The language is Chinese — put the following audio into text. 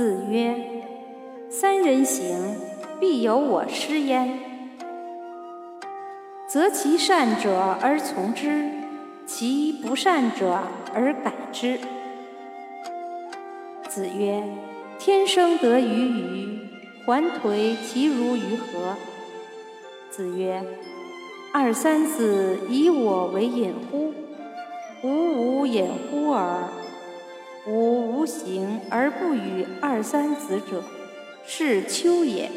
子曰：“三人行，必有我师焉。择其善者而从之，其不善者而改之。”子曰：“天生得鱼鱼，还颓其如鱼何？”子曰：“二三子以我为隐乎？吾无隐乎耳。吾无形而不与二三子者，是丘也。”